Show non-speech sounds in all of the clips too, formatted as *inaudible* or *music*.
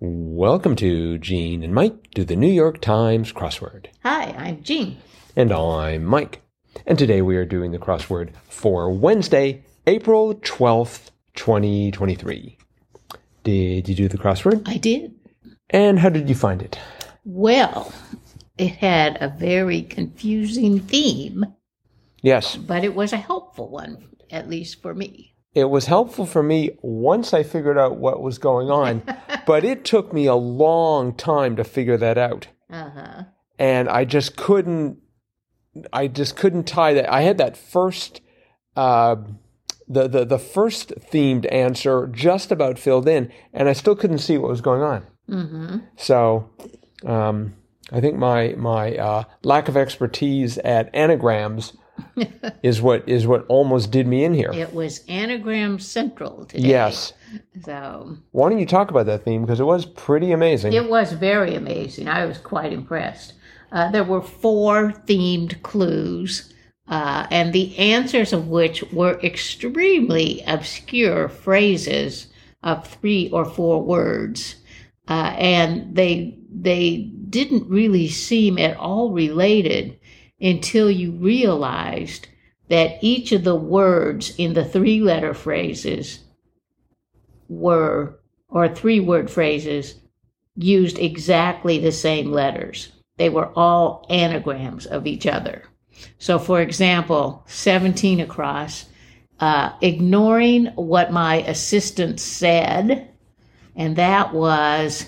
Welcome to Jean and Mike do the New York Times crossword. Hi, I'm Jean. And I'm Mike. And today we are doing the crossword for Wednesday, April 12th, 2023. Did you do the crossword? I did. And how did you find it? Well, it had a very confusing theme, Yes, but it was a helpful one, at least for me. It was helpful for me once I figured out what was going on, *laughs* but it took me a long time to figure that out. Uh huh. and I just couldn't. I just couldn't tie that. I had that first, uh, the the the first themed answer just about filled in, and I still couldn't see what was going on. Mm-hmm. So, um, I think my my uh, lack of expertise at anagrams *laughs* is what is what almost did me in here. It was Anagram Central today. Yes. So Why don't you talk about that theme because it was pretty amazing. it was very amazing. I was quite impressed. Uh, there were four themed clues, uh, and the answers of which were extremely obscure phrases of three or four words, uh, and they they didn't really seem at all related until you realized that each of the words in the three letter phrases were or three word phrases used exactly the same letters. They were all anagrams of each other. So, for example, 17 across, uh, ignoring what my assistant said, and that was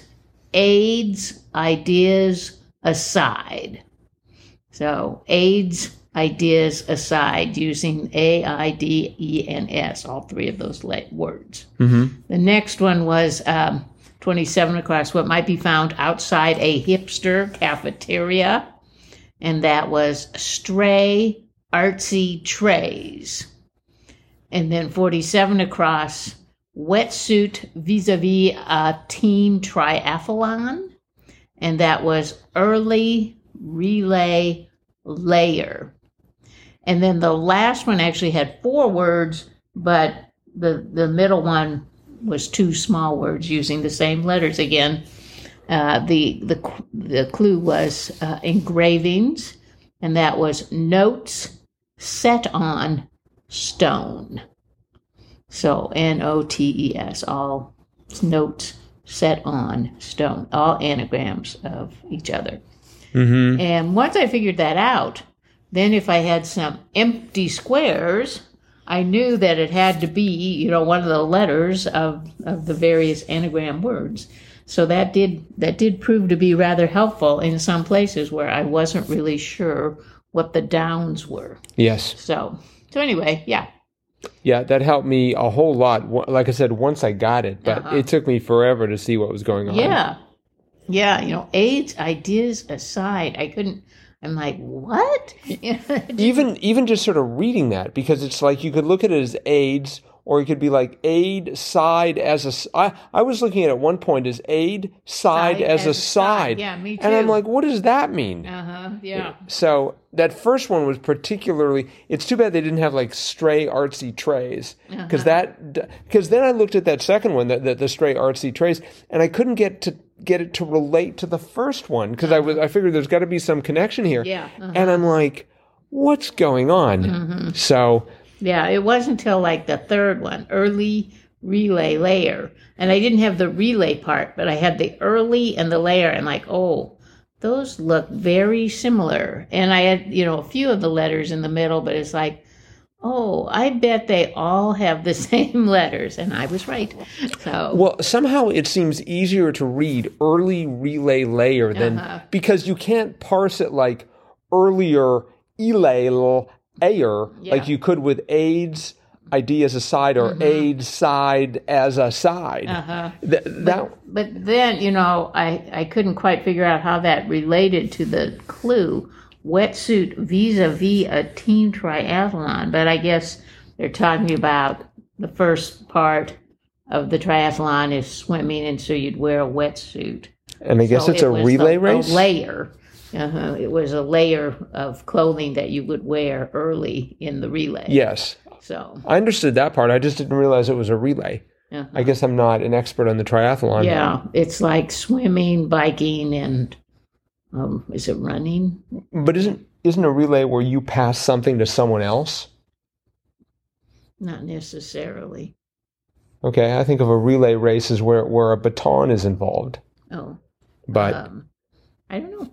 AIDS ideas aside. So, AIDS ideas aside, using A I D E N S, all three of those words. mm-hmm. The next one was um, 27 across, what might be found outside a hipster cafeteria, and that was stray artsy trays. And then 47 across, wetsuit vis a vis a team triathlon, and that was early relay layer. And then the last one actually had four words, but the the middle one was two small words using the same letters again. Uh, the the the clue was uh, engravings, and that was notes set on stone. So N O T E S, all notes set on stone, all anagrams of each other. Mm-hmm. And once I figured that out, then if I had some empty squares, I knew that it had to be, you know, one of the letters of, of the various anagram words. So that did that did prove to be rather helpful in some places where I wasn't really sure what the downs were. Yes. So so anyway, yeah. Yeah, that helped me a whole lot. Like I said, once I got it, but Uh-huh. it took me forever to see what was going on. Yeah. Yeah, you know, AIDS ideas aside, I couldn't I'm like, what? *laughs* Even even just sort of reading that because it's like you could look at it as AIDS or it could be like aid side as a I, I was looking at it at one point as aid side, Side as, as a side. side. Yeah, me And I'm like, what does that mean? uh-huh. Yeah. So that first one was particularly. It's too bad they didn't have like stray artsy trays Uh-huh. because that because then I looked at that second one, the, the, the stray artsy trays, and I couldn't get to get it to relate to the first one because I was I figured there's got to be some connection here. Yeah, uh-huh. And I'm like, what's going on? Mm-hmm. So Yeah, it wasn't until like the third one, early relay layer. And I didn't have the relay part, but I had the early and the layer. And like, oh, those look very similar. And I had, you know, a few of the letters in the middle, but it's like, oh, I bet they all have the *laughs* same letters. And I was right. So, well, somehow it seems easier to read early relay layer than Uh-huh. because you can't parse it like earlier elay ayer Yeah. like you could with AIDS ID as a side or AIDS side as a side. Mm-hmm. uh-huh. Th- that But then, you know, I, I couldn't quite figure out how that related to the clue wetsuit vis a vis a team triathlon. But I guess they're talking about the first part of the triathlon is swimming, and so you'd wear a wetsuit. and I guess So it's it a relay the- race. A layer. Uh-huh. It was a layer of clothing that you would wear early in the relay. yes. So, I understood that part. I just didn't realize it was a relay. Uh-huh. I guess I'm not an expert on the triathlon. Yeah, it's like swimming, biking, and um, is it running? But isn't isn't a relay where you pass something to someone else? Not necessarily. Okay, I think of a relay race as where where a baton is involved. Oh, But um, I don't know.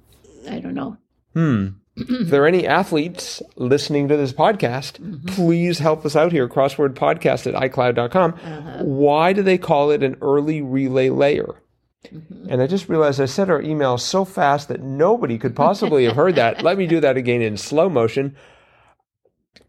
I don't know. hmm. *clears throat* if there are any athletes listening to this podcast, please help us out here. Crossword podcast at iCloud.com. Uh-huh. Why do they call it an early relay layer? And I just realized I said our email so fast that nobody could possibly have heard that. Let me do that again in slow motion.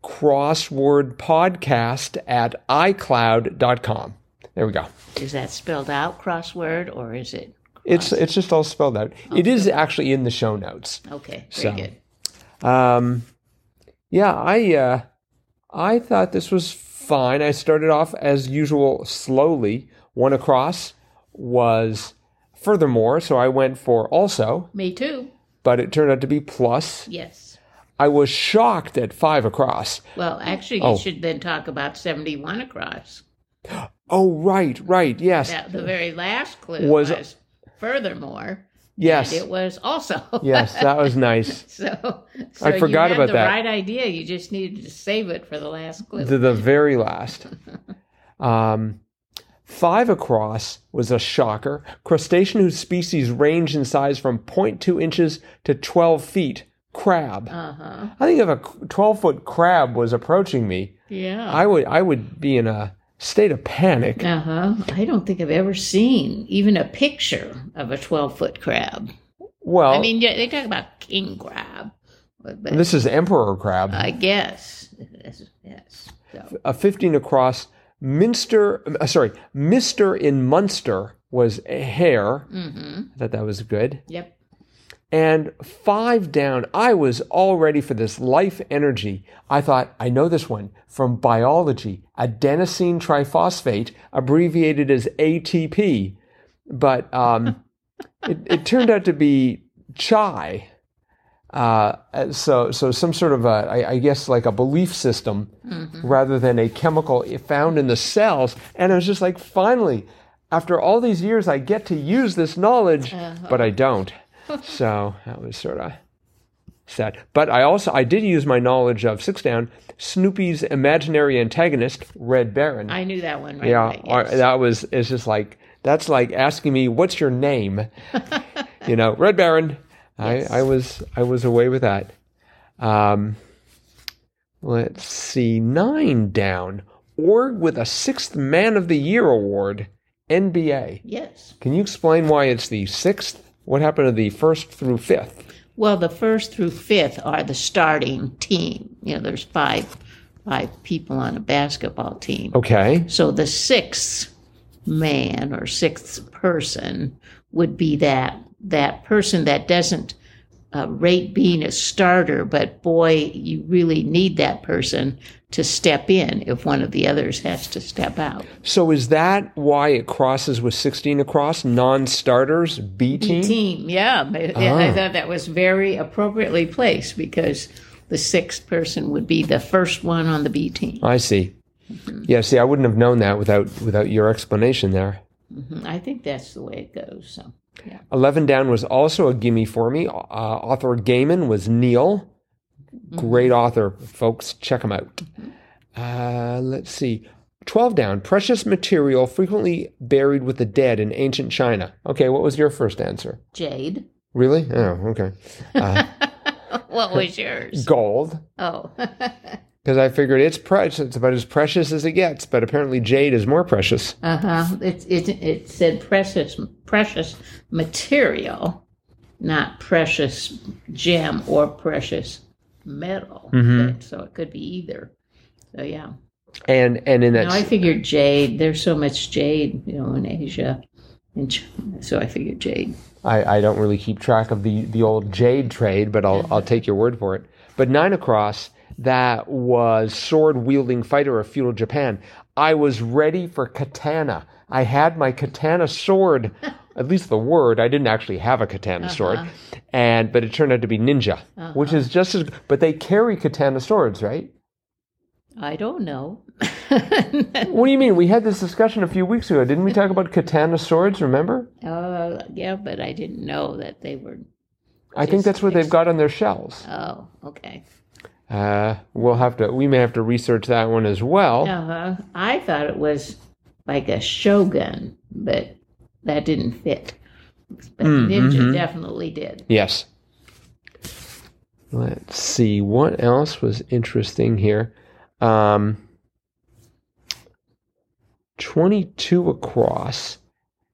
Crossword podcast at iCloud.com. There we go. Is that spelled out crossword or is it? It's it's just all spelled out. It is actually in the show notes. Okay, very So- good. Um, yeah, I uh, I thought this was fine. I started off as usual slowly. One across was furthermore, so I went for also, Me too. but it turned out to be plus. Yes. I was shocked at five across. Well, actually, you Oh. should then talk about 71 across. *gasps* Oh, right, right, yes, That, the very last clue Was- was, furthermore, yes, it was also. *laughs* yes. That was nice. *laughs* so, so I forgot you had about the that. right idea. You just needed to save it for the last clue. to the very last. *laughs* Um, five across was a shocker. Crustacean whose species range in size from 0.2 inches to 12 feet. Crab. uh huh. I think if a 12 foot crab was approaching me, Yeah. I would I would be in a state of panic. Uh huh. I don't think I've ever seen even a picture of a 12 foot crab. Well, I mean, they talk about king crab, but, but this is emperor crab. I guess. Yes. yes. So, a 15 across. Minster, uh, sorry, Mister in Munster was a Herr. mm-hmm. I thought that was good. Yep. And five down, I was all ready for this life energy. I thought, I know this one from biology, adenosine triphosphate, abbreviated as ATP. But um, *laughs* it, it turned out to be chai. Uh, so, so some sort of a, I, I guess, like a belief system rather than a chemical found in the cells. And I was just like, finally, after all these years, I get to use this knowledge, but I don't. So that was sort of sad. But I also I did use my knowledge of six down Snoopy's imaginary antagonist, Red Baron. I knew that one right yeah, away, yes. that was it's just like that's like asking me what's your name. *laughs* you know, Red Baron. Yes. I I was I was away with that. Um, let's see, nine down. Org with a sixth Man of the Year award, NBA. Yes. Can you explain why it's the sixth? What happened to the first through fifth? Well, the first through fifth are the starting team. You know, there's five five people on a basketball team. Okay. So the sixth man or sixth person would be that that person that doesn't uh, rate being a starter, but boy, you really need that person to step in if one of the others has to step out. So is that why it crosses with 16 across? Non starters, B team? Team, yeah, I- I thought that was very appropriately placed because the sixth person would be the first one on the B team. I see. Yeah, see, I wouldn't have known that without without your explanation there. Mhm, I think that's the way it goes. So, yeah. 11 down was also a gimme for me. Uh, author Gaiman was Neil. Great author, folks. Check him out. Uh, let's see. 12 down, precious material frequently buried with the dead in ancient China. Okay, what was your first answer? Jade, Really? Oh, okay. *laughs* what was yours? Gold. Oh, *laughs* Because I figured it's precious. It's about as precious as it gets, but apparently jade is more precious. uh huh. It, it it said precious precious material, not precious gem or precious metal. But- So it could be either. So yeah. And and in that Now I figured jade. There's so much jade, you know, in Asia, and China, so I figured jade. I, I don't really keep track of the, the old jade trade, but I'll, I'll take your word for it. But nine across, that was sword wielding fighter of feudal Japan. I was ready for katana. I had my katana sword, at least the word. I didn't actually have a katana sword, and but it turned out to be ninja, which is just as. But they carry katana swords, right? I don't know. What do you mean? We had this discussion a few weeks ago. Didn't we talk about katana swords, remember? uh, yeah, but I didn't know that they were. I think that's what they've got on their shells. Oh, okay. Uh, we'll have to, we may have to research that one as well. Uh-huh. I thought it was like a shogun, but that didn't fit. But ninja definitely did. Yes. Let's see. What else was interesting here? Um, 22 across.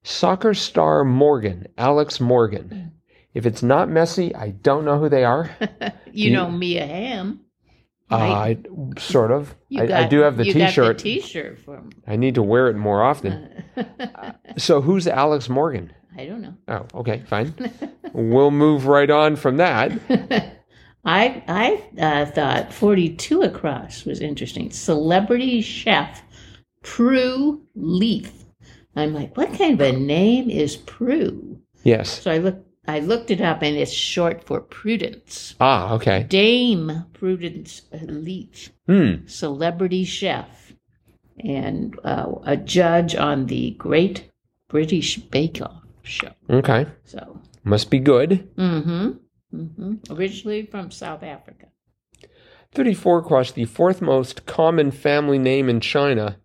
Soccer star Morgan, Alex Morgan. If it's not Messi, I don't know who they are. *laughs* You know Mia Hamm. Uh, I sort of. You I, I do have the you T-shirt. T-shirt from. I need to wear it more often. *laughs* so who's Alex Morgan? I don't know. Oh, okay, fine. *laughs* we'll move right on from that. *laughs* I I uh, thought 42 across was interesting. Celebrity chef Prue Leith. I'm like, what kind of a name is Prue? Yes. So I looked I looked it up and it's short for Prudence. Ah, okay. Dame Prudence Leith, Hmm. celebrity chef, and uh, a judge on the Great British Bake Off show. Okay. So, Must be good. mm-hmm, mm-hmm. Originally from South Africa. 34 across the fourth most common family name in China.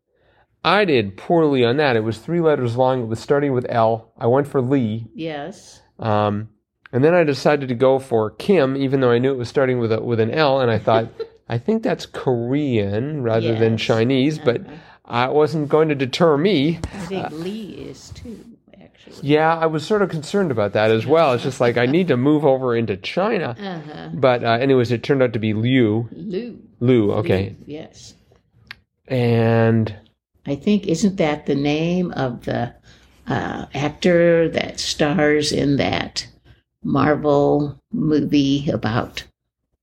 I did poorly on that. It was three letters long. It was starting with L. I went for Lee. Yes. Um, and then I decided to go for Kim, even though I knew it was starting with a, with an L. And I thought, *laughs* I think that's Korean rather than Yes. Chinese, but uh, it wasn't going to deter me. I think Lee is too, actually. Yeah, I was sort of concerned about that as well. It's just like I need to *laughs* move over into China. Uh-huh. But uh, anyways, it turned out to be Liu. Lou. Liu, okay. Lou, Yes. And I think, isn't that the name of the uh, actor that stars in that Marvel movie about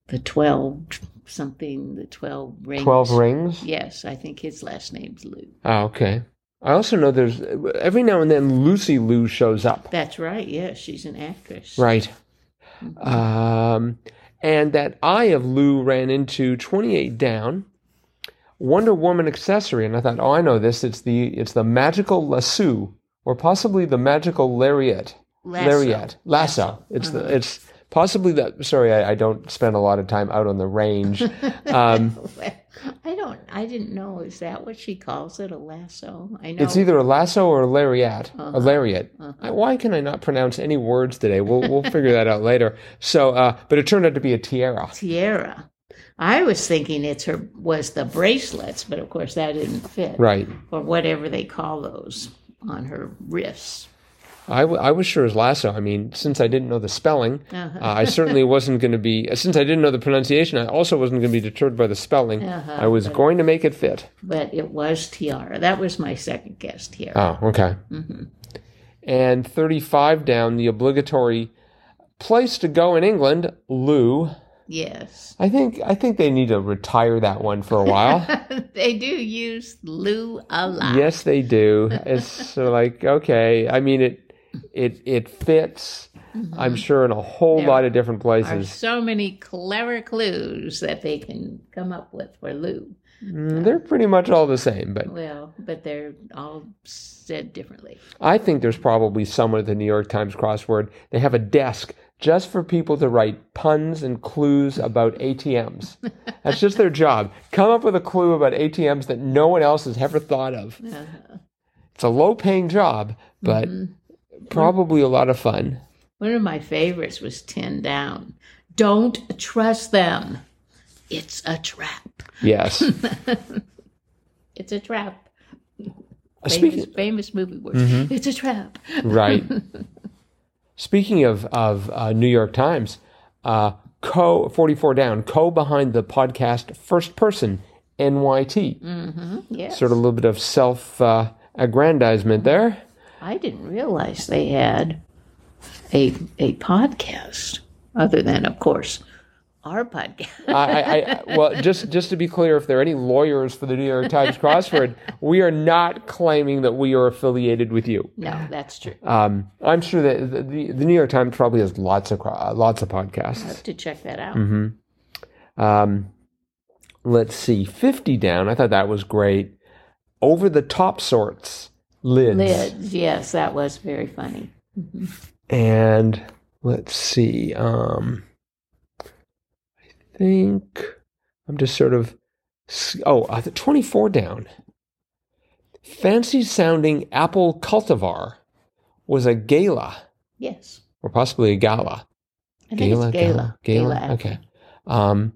the 12 something, the 12 rings? 12 rings. Yes, I think his last name's Lou. Oh, okay. I also know there's every now and then Lucy Liu shows up. That's right. Yes, she's an actress. Right. Um, and that I of Lou ran into 28 down. Wonder Woman accessory, and I thought, oh, I know this. It's the it's the magical lasso, or possibly the magical lariat. Lasso. Lariat, lasso. It's the it's possibly that. Sorry, I, I don't spend a lot of time out on the range. *laughs* Um, I don't. I didn't know. Is that what she calls it? A lasso? I know. It's either a lasso or a lariat. A lariat. I- Why can I not pronounce any words today? We'll we'll figure that out later. So, uh, but it turned out to be a tiara. tiara. I was thinking it's her was the bracelets, but of course that didn't fit. Right. Or whatever they call those on her wrists. I, w- I was sure as lasso. I mean, since I didn't know the spelling, Uh-huh. uh, I certainly *laughs* wasn't going to be. Since I didn't know the pronunciation, I also wasn't going to be deterred by the spelling. Uh-huh, I was going to make it fit. But it was tiara. That was my second guess tiara. Oh, okay. Mm-hmm. And thirty-five down, the obligatory place to go in England, loo. Yes. I think I think they need to retire that one for a while. *laughs* they do use loo a lot. Yes, they do. *laughs* It's sort of like okay. I mean, it it it fits. I'm sure in a whole There lot of different places. so many clever clues that they can come up with for loo. Mm, They're pretty much all the same, but Well, but they're all said differently. I think there's probably someone at the New York Times crossword. They have a desk just for people to write puns and clues about ATMs. That's just their job. Come up with a clue about ATMs that no one else has ever thought of. Uh-huh. *laughs* It's a low paying job, but probably a lot of fun. One of my favorites was 10 Down. Don't trust them. It's a trap. Yes. *laughs* It's a trap. Speaking, Famous, famous movie word. Mm-hmm. It's a trap. right. *laughs* Speaking of of uh, New York Times, uh, co forty four down, co behind the podcast First Person NYT. Mm-hmm. Yes. Sort of a little bit of self uh, aggrandizement there. I didn't realize they had a a podcast other than, of course, our podcast. I, I, I, well, just just to be clear, if there are any lawyers for the New York Times *laughs* crossword, we are not claiming that we are affiliated with you. no, that's true. Um, I'm sure that the, the, the New York Times probably has lots of uh, lots of podcasts. I podcasts. have to check that out. Mm-hmm. Um, let's see, 50 down. I thought that was great. Over the top sorts, lids. Lids, yes, that was very funny. And let's see, um, think I'm just sort of, oh, uh, the 24 down. Fancy sounding apple cultivar was a gala, Yes. or possibly a gala. I think Gala, it's Gala. gala, gala. Okay. Um,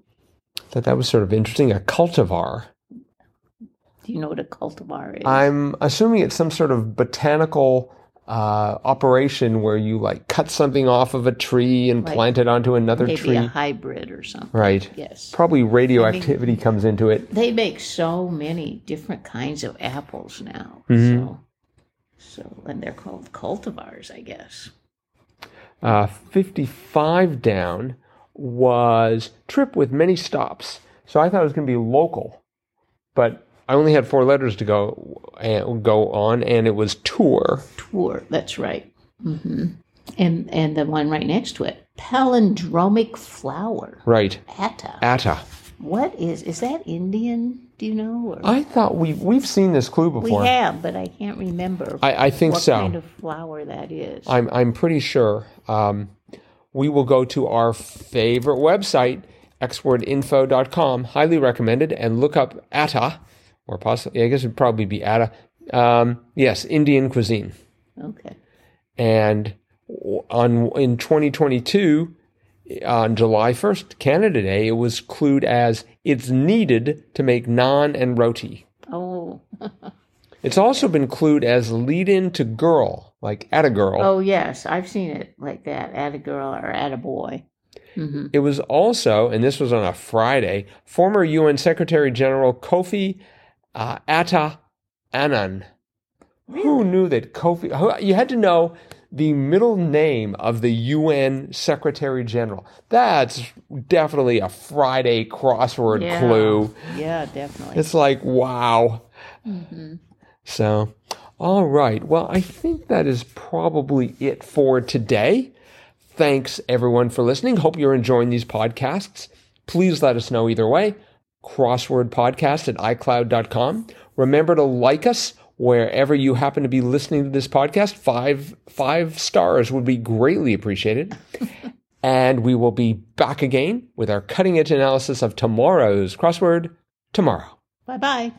thought that was sort of interesting. A cultivar. Do you know what a cultivar is? I'm assuming it's some sort of botanical uh, operation where you like cut something off of a tree and Like plant it onto another Maybe tree. a hybrid or something. Right. Yes. Probably radioactivity comes into it. They make so many different kinds of apples now. Mm-hmm. So, so, and they're called cultivars, I guess. Uh, 55 down was trip with many stops. So I thought it was going to be local, but I only had four letters to go uh, go on, and it was tour. Tour. That's right. hmm And and the one right next to it, palindromic flower. Right. Atta. Atta. What is is that Indian? Do you know? Or I thought we we've seen this clue before. we have, but I can't remember I, I think what so. kind of flower that is. I'm I'm pretty sure. Um, we will go to our favorite website, xwordinfo.com, highly recommended, and look up Atta, or possibly I guess it'd probably be Atta. Um, yes, Indian cuisine. okay. And on in 2022, on July 1st, Canada Day, it was clued as it's needed to make naan and roti. Oh, *laughs* It's also been clued as lead in to girl, like at a girl. oh yes, I've seen it like that. At a girl or at a boy. hmm It was also, and this was on a Friday, former UN Secretary General Kofi uh, Atta Annan. Who knew that Kofi? Who, you had to know the middle name of the UN Secretary General. That's definitely a Friday crossword Yeah. clue. Yeah, definitely. It's like, wow. hmm So, all right. Well, I think that is probably it for today. Thanks everyone for listening. Hope you're enjoying these podcasts. Please let us know either way. Crossword podcast at iCloud.com. Remember to like us wherever you happen to be listening to this podcast. Five five stars would be greatly appreciated. *laughs* and we will be back again with our cutting edge analysis of tomorrow's crossword tomorrow. Bye bye.